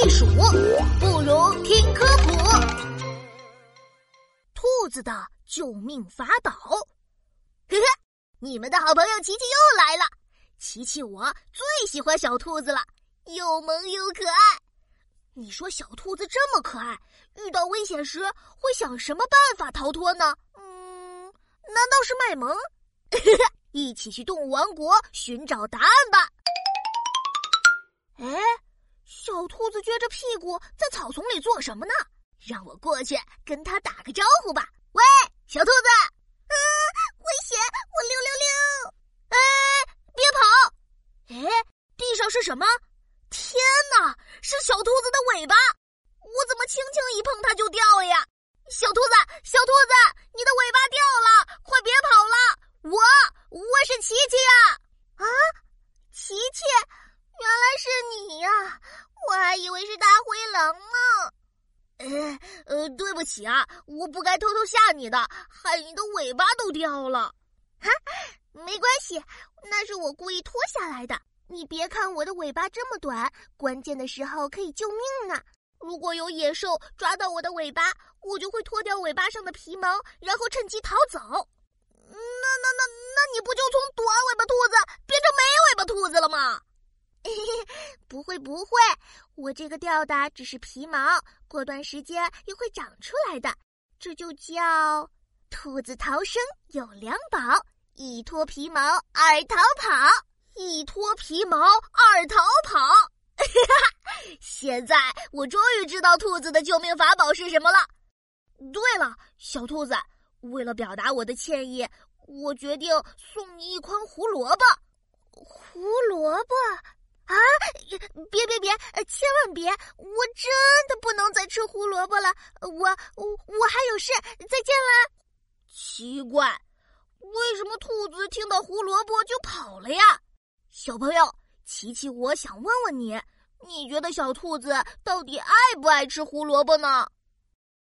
避暑，不如听科普。兔子的救命法宝。呵呵，你们的好朋友琪琪又来了。琪琪，我最喜欢小兔子了，又萌又可爱。你说小兔子这么可爱，遇到危险时会想什么办法逃脱呢？嗯，难道是卖萌？呵呵一起去动物王国寻找答案吧。兔子撅着屁股在草丛里做什么呢？让我过去跟它打个招呼吧。喂，小兔子！啊，危险！我溜溜溜！哎，别跑！哎，地上是什么？天哪，是小兔子的尾巴！我怎么轻轻一碰它就掉了呀？小兔子，小兔子，你尾巴掉了，快别跑了！我，我是琪琪呀！啊，琪琪。原来是你呀！我还以为是大灰狼呢。呃呃，对不起啊，我不该偷偷吓你的，害你的尾巴都掉了。哈，没关系，那是我故意脱下来的。你别看我的尾巴这么短，关键的时候可以救命呢。如果有野兽抓到我的尾巴，我就会脱掉尾巴上的皮毛，然后趁机逃走。那那那那你不就从短尾巴兔子变成没尾巴兔子了吗？嘿嘿，不会不会，我这个掉的只是皮毛，过段时间又会长出来的。这就叫兔子逃生有两宝：一脱皮毛，二逃跑。一脱皮毛，二逃跑。哈哈，现在我终于知道兔子的救命法宝是什么了。对了，小兔子，为了表达我的歉意，我决定送你一筐胡萝卜。胡萝卜。别！我真的不能再吃胡萝卜了。我我我还有事，再见了。奇怪，为什么兔子听到胡萝卜就跑了呀？小朋友，琪琪，我想问问你，你觉得小兔子到底爱不爱吃胡萝卜呢？